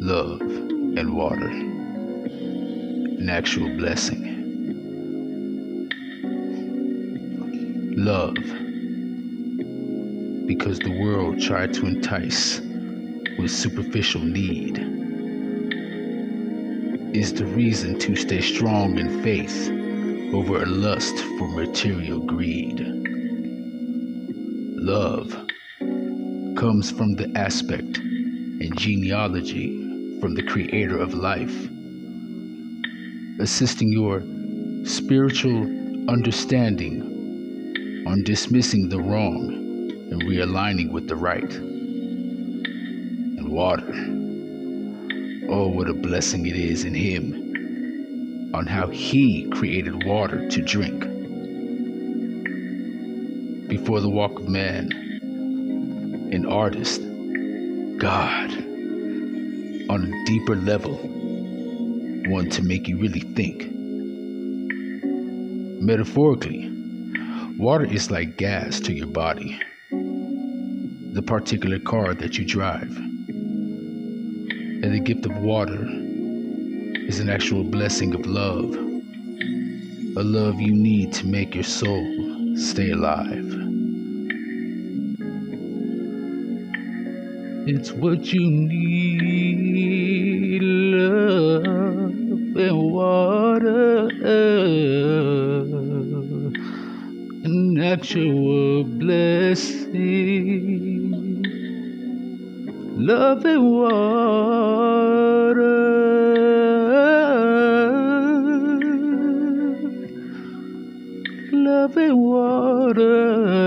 love and water, an actual blessing. Love, because the world tried to entice with superficial need, is the reason to stay strong in faith over a lust for material greed. Love comes from the aspect and genealogy from the creator of life, assisting your spiritual understanding on dismissing the wrong and realigning with the right. And water. Oh, what a blessing it is in Him on how He created water to drink. Before the walk of man, an artist, God, on a deeper level, one to make you really think. Metaphorically, water is like gas to your body, the particular car that you drive. And the gift of water is an actual blessing of love, a love you need to make your soul stay alive. It's what you need, love and water, an actual blessing. Love and water, love and water.